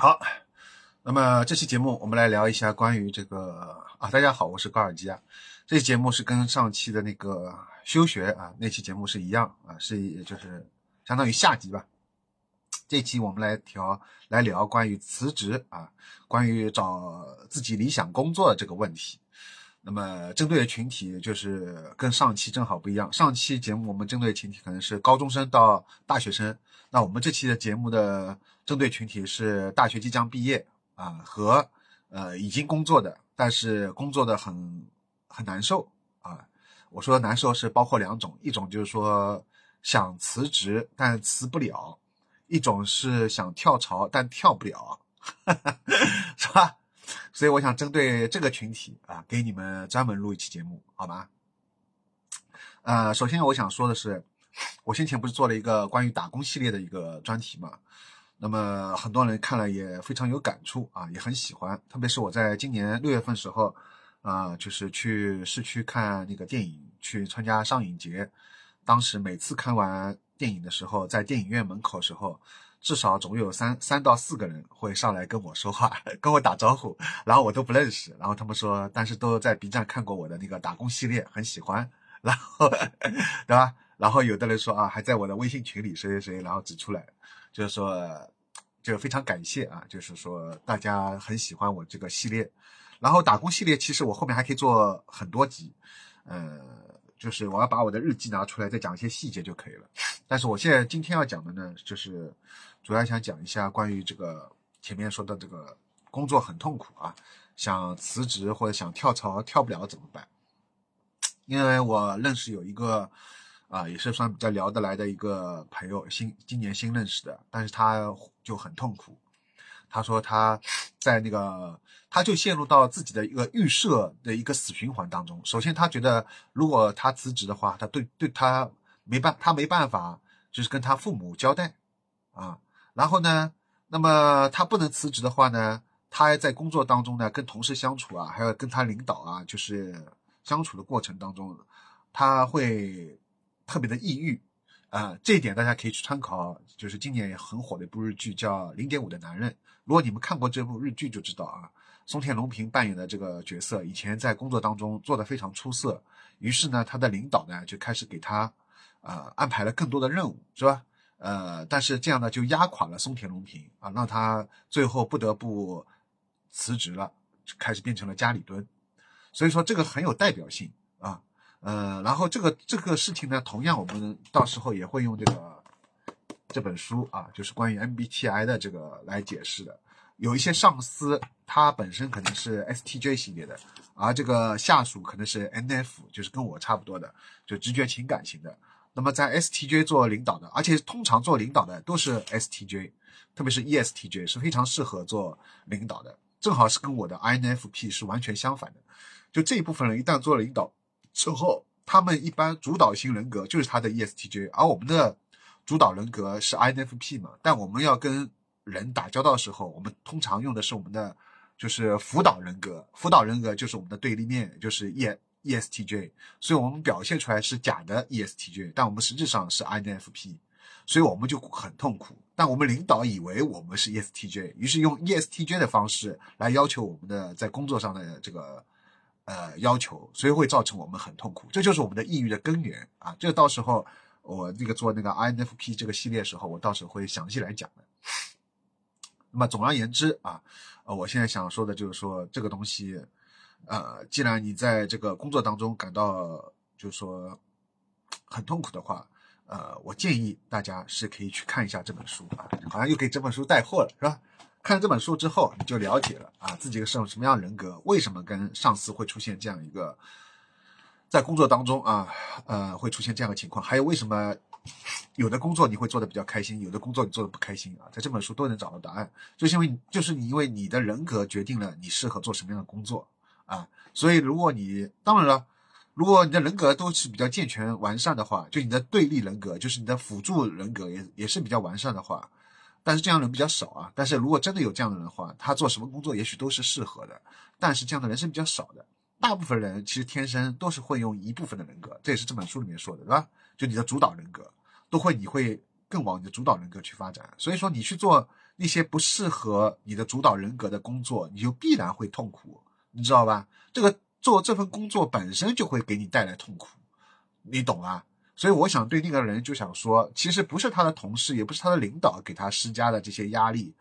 好，那么这期节目我们来聊一下关于这个啊，大家好，我是高尔基啊。这期节目是跟上期的那个休学啊那期节目是一样啊，是就是相当于下集吧。这期我们来调来聊关于辞职啊，关于找自己理想工作的这个问题。那么针对的群体就是跟上期正好不一样，上期节目我们针对群体可能是高中生到大学生，那我们这期的节目的。针对群体是大学即将毕业啊和呃已经工作的，但是工作的很很难受啊。我说难受是包括两种，一种就是说想辞职但辞不了，一种是想跳槽但跳不了，是吧？所以我想针对这个群体啊，给你们专门录一期节目，好吗？呃，首先我想说的是，我先前不是做了一个关于打工系列的一个专题嘛？那么很多人看了也非常有感触啊，也很喜欢。特别是我在今年六月份时候，啊，就是去市区看那个电影，去参加上影节。当时每次看完电影的时候，在电影院门口时候，至少总有三三到四个人会上来跟我说话，跟我打招呼，然后我都不认识。然后他们说，但是都在 B 站看过我的那个打工系列，很喜欢。然后，对吧？然后有的人说啊，还在我的微信群里谁谁谁，然后指出来。就是说，就非常感谢啊！就是说，大家很喜欢我这个系列，然后打工系列，其实我后面还可以做很多集，呃，就是我要把我的日记拿出来，再讲一些细节就可以了。但是我现在今天要讲的呢，就是主要想讲一下关于这个前面说的这个工作很痛苦啊，想辞职或者想跳槽跳不了怎么办？因为我认识有一个。啊，也是算比较聊得来的一个朋友，新今年新认识的，但是他就很痛苦。他说他在那个，他就陷入到自己的一个预设的一个死循环当中。首先，他觉得如果他辞职的话，他对对他没办，他没办法，就是跟他父母交代啊。然后呢，那么他不能辞职的话呢，他在工作当中呢，跟同事相处啊，还有跟他领导啊，就是相处的过程当中，他会。特别的抑郁，啊，这一点大家可以去参考，就是今年也很火的一部日剧叫《零点五的男人》。如果你们看过这部日剧，就知道啊，松田龙平扮演的这个角色以前在工作当中做得非常出色，于是呢，他的领导呢就开始给他，呃，安排了更多的任务，是吧？呃，但是这样呢就压垮了松田龙平啊，让他最后不得不辞职了，开始变成了家里蹲。所以说这个很有代表性啊。呃，然后这个这个事情呢，同样我们到时候也会用这个这本书啊，就是关于 MBTI 的这个来解释的。有一些上司他本身可能是 STJ 系列的，而这个下属可能是 NF，就是跟我差不多的，就直觉情感型的。那么在 STJ 做领导的，而且通常做领导的都是 STJ，特别是 ESTJ 是非常适合做领导的，正好是跟我的 INFP 是完全相反的。就这一部分人一旦做了领导。之后，他们一般主导型人格就是他的 ESTJ，而我们的主导人格是 INFP 嘛。但我们要跟人打交道的时候，我们通常用的是我们的就是辅导人格，辅导人格就是我们的对立面，就是 E ESTJ。所以我们表现出来是假的 ESTJ，但我们实质上是 INFP，所以我们就很痛苦。但我们领导以为我们是 ESTJ，于是用 ESTJ 的方式来要求我们的在工作上的这个。呃，要求，所以会造成我们很痛苦，这就是我们的抑郁的根源啊！这个到时候我那个做那个 INFP 这个系列时候，我到时候会详细来讲的。那么总而言之啊，呃，我现在想说的就是说这个东西，呃，既然你在这个工作当中感到就是说很痛苦的话，呃，我建议大家是可以去看一下这本书啊，好像又给这本书带货了，是吧？看了这本书之后，你就了解了啊，自己是什么样的人格，为什么跟上司会出现这样一个在工作当中啊，呃，会出现这样的情况，还有为什么有的工作你会做的比较开心，有的工作你做的不开心啊，在这本书都能找到答案，就是因为就是你因为你的人格决定了你适合做什么样的工作啊，所以如果你当然了，如果你的人格都是比较健全完善的话，就你的对立人格，就是你的辅助人格也也是比较完善的话。但是这样的人比较少啊。但是如果真的有这样的人的话，他做什么工作也许都是适合的。但是这样的人是比较少的。大部分人其实天生都是会用一部分的人格，这也是这本书里面说的，对吧？就你的主导人格都会，你会更往你的主导人格去发展。所以说，你去做那些不适合你的主导人格的工作，你就必然会痛苦，你知道吧？这个做这份工作本身就会给你带来痛苦，你懂啊？所以我想对那个人就想说，其实不是他的同事，也不是他的领导给他施加的这些压力。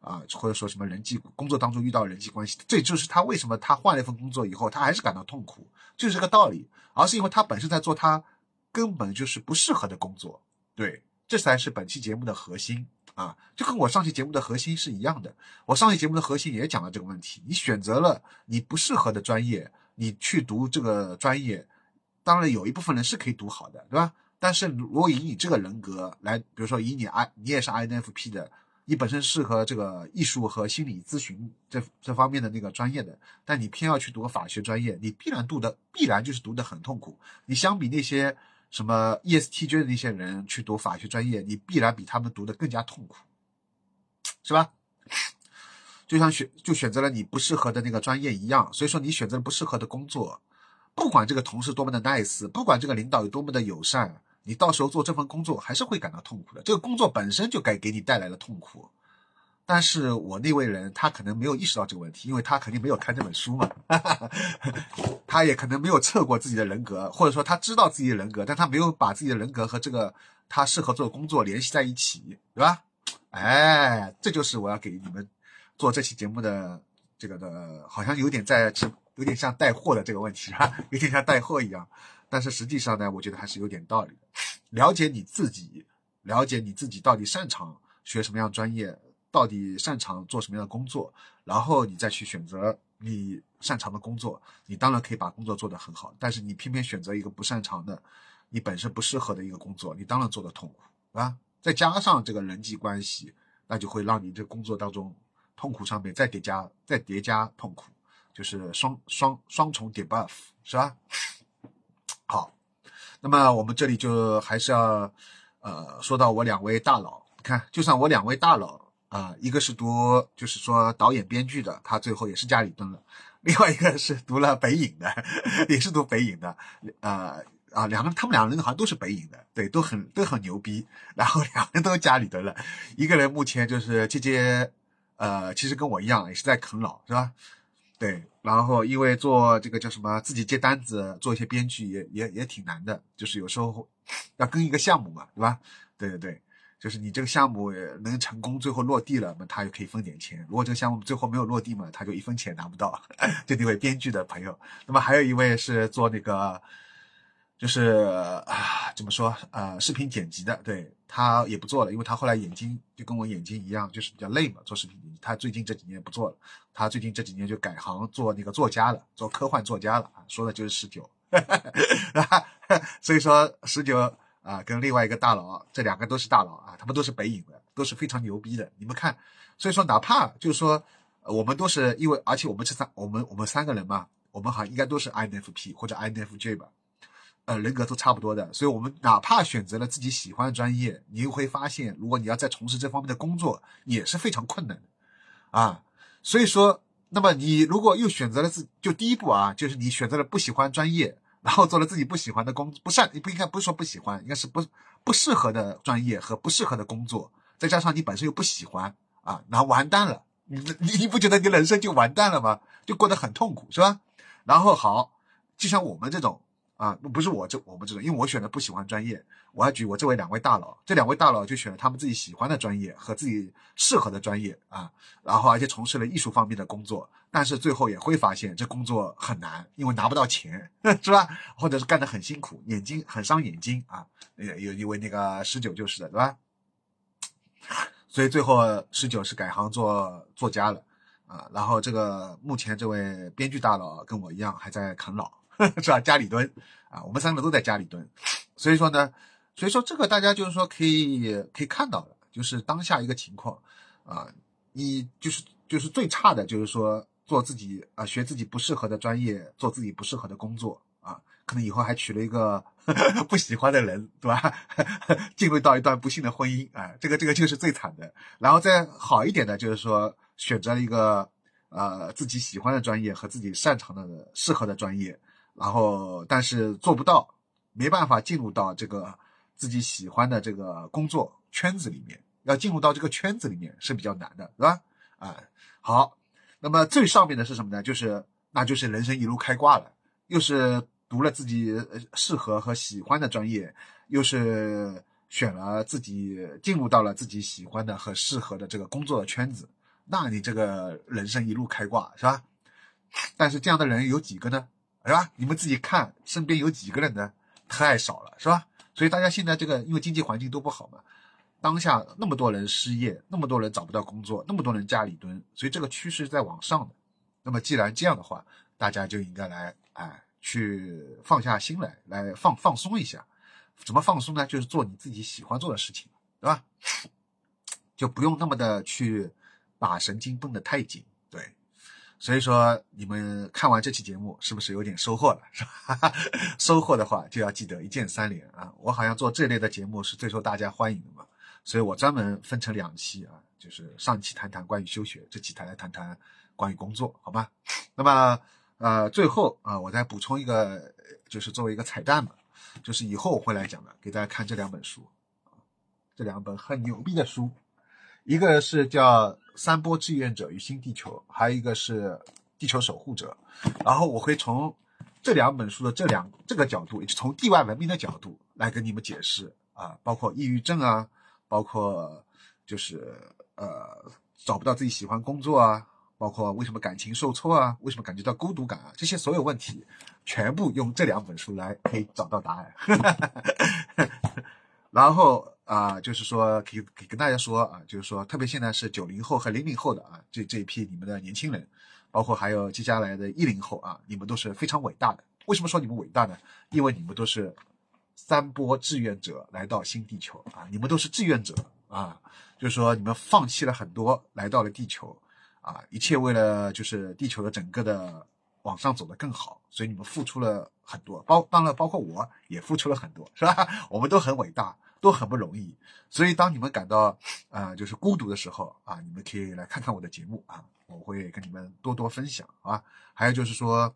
啊，或者说什么人际工作当中遇到人际关系，这就是他为什么他换了一份工作以后，他还是感到痛苦，就是这个道理，而是因为他本身在做他根本就是不适合的工作，对，这才是本期节目的核心啊，就跟我上期节目的核心是一样的。我上期节目的核心也讲了这个问题，你选择了你不适合的专业，你去读这个专业，当然有一部分人是可以读好的，对吧？但是如果以你这个人格来，比如说以你 I，你也是 INFP 的。你本身适合这个艺术和心理咨询这这方面的那个专业的，但你偏要去读个法学专业，你必然读的必然就是读的很痛苦。你相比那些什么 ESTJ 的那些人去读法学专业，你必然比他们读的更加痛苦，是吧？就像选就选择了你不适合的那个专业一样，所以说你选择了不适合的工作，不管这个同事多么的 nice，不管这个领导有多么的友善。你到时候做这份工作还是会感到痛苦的，这个工作本身就该给你带来了痛苦。但是我那位人他可能没有意识到这个问题，因为他肯定没有看这本书嘛，哈哈哈他也可能没有测过自己的人格，或者说他知道自己的人格，但他没有把自己的人格和这个他适合做的工作联系在一起，对吧？哎，这就是我要给你们做这期节目的这个的，好像有点在有点像带货的这个问题 啊，有点像带货一样。但是实际上呢，我觉得还是有点道理的。了解你自己，了解你自己到底擅长学什么样专业，到底擅长做什么样的工作，然后你再去选择你擅长的工作，你当然可以把工作做得很好。但是你偏偏选择一个不擅长的，你本身不适合的一个工作，你当然做得痛苦啊。再加上这个人际关系，那就会让你这工作当中痛苦上面再叠加再叠加痛苦，就是双双双重 debuff，是吧？好，那么我们这里就还是要，呃，说到我两位大佬，看，就算我两位大佬啊，一个是读就是说导演编剧的，他最后也是家里蹲了；另外一个是读了北影的，也是读北影的，呃啊，两个他们两个人好像都是北影的，对，都很都很牛逼，然后两个人都家里蹲了，一个人目前就是接接，呃，其实跟我一样，也是在啃老，是吧？对，然后因为做这个叫什么，自己接单子，做一些编剧也也也挺难的，就是有时候要跟一个项目嘛，对吧？对对对，就是你这个项目能成功，最后落地了，那他就可以分点钱；如果这个项目最后没有落地嘛，他就一分钱拿不到。就那位编剧的朋友，那么还有一位是做那个。就是啊，怎么说啊？视频剪辑的，对他也不做了，因为他后来眼睛就跟我眼睛一样，就是比较累嘛，做视频剪辑。他最近这几年不做了，他最近这几年就改行做那个作家了，做科幻作家了啊。说的就是十九，所以说十九啊，跟另外一个大佬，这两个都是大佬啊，他们都是北影的，都是非常牛逼的。你们看，所以说哪怕就是说我们都是因为，而且我们这三，我们我们三个人嘛，我们好像应该都是 INFP 或者 INFJ 吧。呃，人格都差不多的，所以我们哪怕选择了自己喜欢的专业，你又会发现，如果你要再从事这方面的工作，也是非常困难的，啊，所以说，那么你如果又选择了自，就第一步啊，就是你选择了不喜欢专业，然后做了自己不喜欢的工，不善，你不应该不是说不喜欢，应该是不不适合的专业和不适合的工作，再加上你本身又不喜欢啊，然后完蛋了，你你你不觉得你人生就完蛋了吗？就过得很痛苦，是吧？然后好，就像我们这种。啊，不是我这我们这种，因为我选的不喜欢专业，我还举我这位两位大佬，这两位大佬就选了他们自己喜欢的专业和自己适合的专业啊，然后而且从事了艺术方面的工作，但是最后也会发现这工作很难，因为拿不到钱，是吧？或者是干得很辛苦，眼睛很伤眼睛啊，有有一位那个十九就是的，对吧？所以最后十九是改行做作家了啊，然后这个目前这位编剧大佬跟我一样还在啃老。是吧？家里蹲啊，我们三个都在家里蹲，所以说呢，所以说这个大家就是说可以可以看到的，就是当下一个情况啊，你就是就是最差的就是说做自己啊，学自己不适合的专业，做自己不适合的工作啊，可能以后还娶了一个 不喜欢的人，对吧？进入到一段不幸的婚姻，哎，这个这个就是最惨的。然后再好一点的，就是说选择了一个呃自己喜欢的专业和自己擅长的适合的专业。然后，但是做不到，没办法进入到这个自己喜欢的这个工作圈子里面，要进入到这个圈子里面是比较难的，对吧？啊，好，那么最上面的是什么呢？就是那就是人生一路开挂了，又是读了自己适合和喜欢的专业，又是选了自己进入到了自己喜欢的和适合的这个工作的圈子，那你这个人生一路开挂是吧？但是这样的人有几个呢？是吧？你们自己看身边有几个人呢？太少了，是吧？所以大家现在这个因为经济环境都不好嘛，当下那么多人失业，那么多人找不到工作，那么多人家里蹲，所以这个趋势在往上的。那么既然这样的话，大家就应该来哎去放下心来，来放放松一下。怎么放松呢？就是做你自己喜欢做的事情，对吧？就不用那么的去把神经绷得太紧。所以说，你们看完这期节目是不是有点收获了？是吧？收获的话就要记得一键三连啊！我好像做这类的节目是最受大家欢迎的嘛，所以我专门分成两期啊，就是上期谈谈关于休学，这期谈来谈谈关于工作，好吗？那么呃，最后啊，我再补充一个，就是作为一个彩蛋嘛，就是以后我会来讲的，给大家看这两本书这两本很牛逼的书。一个是叫《三波志愿者与新地球》，还有一个是《地球守护者》。然后我会从这两本书的这两这个角度，也是从地外文明的角度来跟你们解释啊，包括抑郁症啊，包括就是呃找不到自己喜欢工作啊，包括为什么感情受挫啊，为什么感觉到孤独感啊，这些所有问题，全部用这两本书来可以找到答案。然后。啊，就是说，可以可以跟大家说啊，就是说，特别现在是九零后和零零后的啊，这这一批你们的年轻人，包括还有接下来的一零后啊，你们都是非常伟大的。为什么说你们伟大呢？因为你们都是三波志愿者来到新地球啊，你们都是志愿者啊，就是说你们放弃了很多来到了地球啊，一切为了就是地球的整个的往上走得更好，所以你们付出了很多，包当然包括我也付出了很多，是吧？我们都很伟大。都很不容易，所以当你们感到啊就是孤独的时候啊，你们可以来看看我的节目啊，我会跟你们多多分享啊。还有就是说，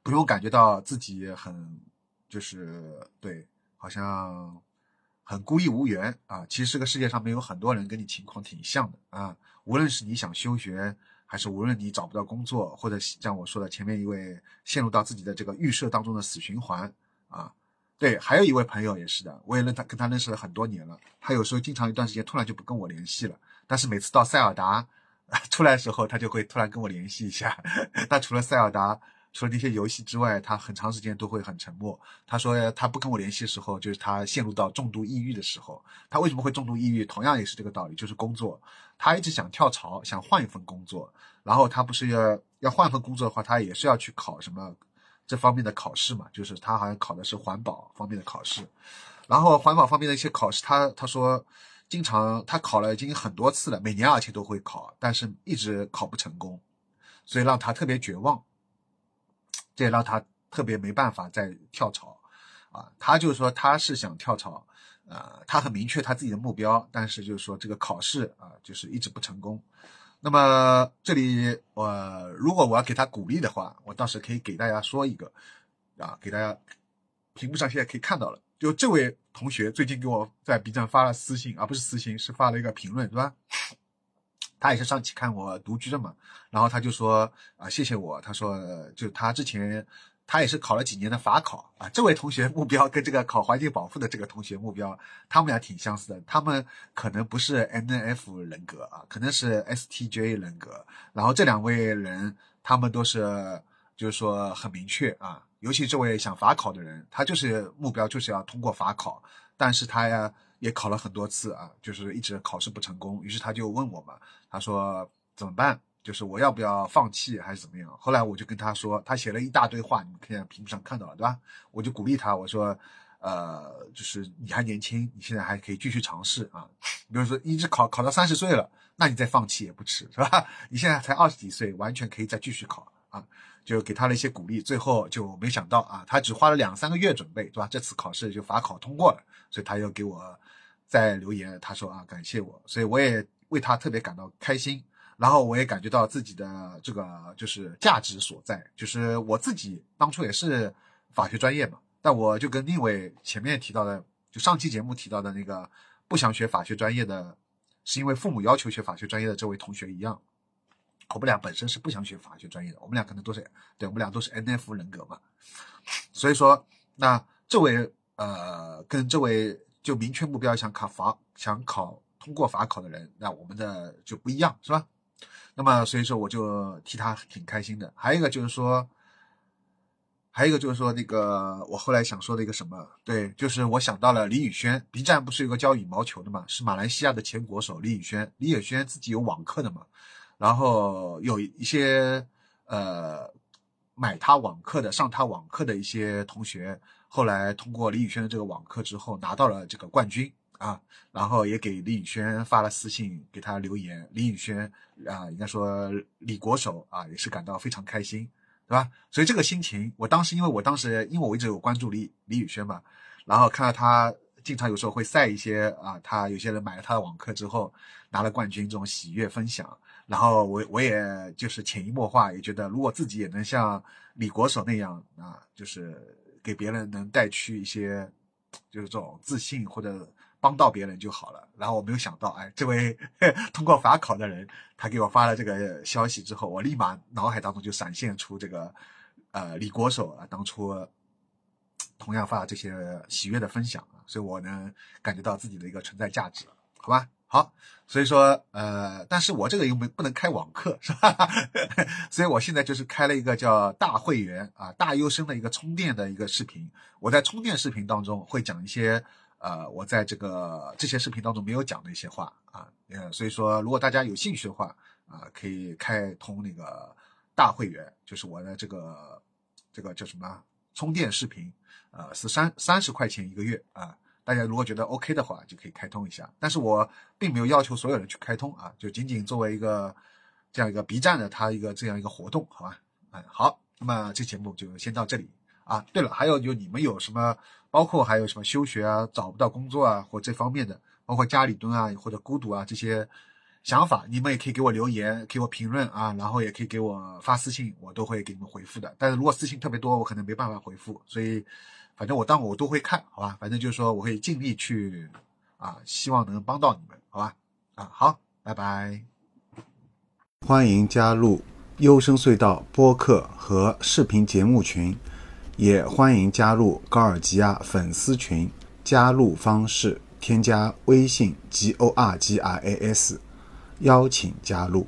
不用感觉到自己很就是对，好像很孤立无援啊。其实这个世界上面有很多人跟你情况挺像的啊。无论是你想休学，还是无论你找不到工作，或者像我说的前面一位陷入到自己的这个预设当中的死循环啊。对，还有一位朋友也是的，我也认他跟他认识了很多年了。他有时候经常一段时间突然就不跟我联系了，但是每次到塞尔达 出来的时候，他就会突然跟我联系一下。那除了塞尔达，除了那些游戏之外，他很长时间都会很沉默。他说他不跟我联系的时候，就是他陷入到重度抑郁的时候。他为什么会重度抑郁？同样也是这个道理，就是工作。他一直想跳槽，想换一份工作。然后他不是要要换份工作的话，他也是要去考什么？这方面的考试嘛，就是他好像考的是环保方面的考试，然后环保方面的一些考试，他他说经常他考了已经很多次了，每年而且都会考，但是一直考不成功，所以让他特别绝望，这也让他特别没办法再跳槽啊。他就是说他是想跳槽，呃，他很明确他自己的目标，但是就是说这个考试啊，就是一直不成功。那么这里我如果我要给他鼓励的话，我倒是可以给大家说一个，啊，给大家屏幕上现在可以看到了，就这位同学最近给我在 B 站发了私信，而不是私信，是发了一个评论，是吧？他也是上期看我独居的嘛，然后他就说啊，谢谢我，他说就他之前。他也是考了几年的法考啊，这位同学目标跟这个考环境保护的这个同学目标，他们俩挺相似的。他们可能不是 N F 人格啊，可能是 S T J 人格。然后这两位人，他们都是就是说很明确啊，尤其这位想法考的人，他就是目标就是要通过法考，但是他呀也考了很多次啊，就是一直考试不成功。于是他就问我嘛，他说怎么办？就是我要不要放弃还是怎么样？后来我就跟他说，他写了一大堆话，你们可以在屏幕上看到了，对吧？我就鼓励他，我说，呃，就是你还年轻，你现在还可以继续尝试啊。比如说一直考考到三十岁了，那你再放弃也不迟，是吧？你现在才二十几岁，完全可以再继续考啊。就给他了一些鼓励，最后就没想到啊，他只花了两三个月准备，对吧？这次考试就法考通过了，所以他又给我在留言，他说啊，感谢我，所以我也为他特别感到开心。然后我也感觉到自己的这个就是价值所在，就是我自己当初也是法学专业嘛，但我就跟另一位前面提到的，就上期节目提到的那个不想学法学专业的，是因为父母要求学法学专业的这位同学一样，我们俩本身是不想学法学专业的，我们俩可能都是，对我们俩都是 N F 人格嘛，所以说，那这位呃跟这位就明确目标想考法想考通过法考的人，那我们的就不一样，是吧？那么所以说我就替他挺开心的。还有一个就是说。还有一个就是说，那个我后来想说的一个什么，对，就是我想到了李宇轩，B 站不是有个教羽毛球的嘛，是马来西亚的前国手李宇轩，李宇轩自己有网课的嘛，然后有一些呃买他网课的、上他网课的一些同学，后来通过李宇轩的这个网课之后拿到了这个冠军啊，然后也给李宇轩发了私信，给他留言，李宇轩啊，应该说李国手啊，也是感到非常开心。对吧？所以这个心情，我当时因为我当时因为我一直有关注李李宇轩嘛，然后看到他经常有时候会晒一些啊，他有些人买了他的网课之后拿了冠军这种喜悦分享，然后我我也就是潜移默化也觉得，如果自己也能像李国手那样啊，就是给别人能带去一些就是这种自信或者。帮到别人就好了。然后我没有想到，哎，这位 通过法考的人，他给我发了这个消息之后，我立马脑海当中就闪现出这个，呃，李国手啊，当初同样发这些喜悦的分享啊，所以我能感觉到自己的一个存在价值，好吧？好，所以说，呃，但是我这个又没不能开网课，是吧？所以我现在就是开了一个叫大会员啊，大优生的一个充电的一个视频。我在充电视频当中会讲一些。呃，我在这个这些视频当中没有讲的一些话啊，呃，所以说如果大家有兴趣的话啊，可以开通那个大会员，就是我的这个这个叫什么充电视频，呃，是三三十块钱一个月啊，大家如果觉得 OK 的话，就可以开通一下。但是我并没有要求所有人去开通啊，就仅仅作为一个这样一个 B 站的它一个这样一个活动，好吧？嗯，好，那么这节目就先到这里。啊，对了，还有就你们有什么，包括还有什么休学啊、找不到工作啊，或这方面的，包括家里蹲啊或者孤独啊这些想法，你们也可以给我留言，给我评论啊，然后也可以给我发私信，我都会给你们回复的。但是如果私信特别多，我可能没办法回复，所以反正我当我都会看，好吧？反正就是说我会尽力去啊，希望能帮到你们，好吧？啊，好，拜拜，欢迎加入优声隧道播客和视频节目群。也欢迎加入高尔基亚粉丝群，加入方式：添加微信 g o r g i a s，邀请加入。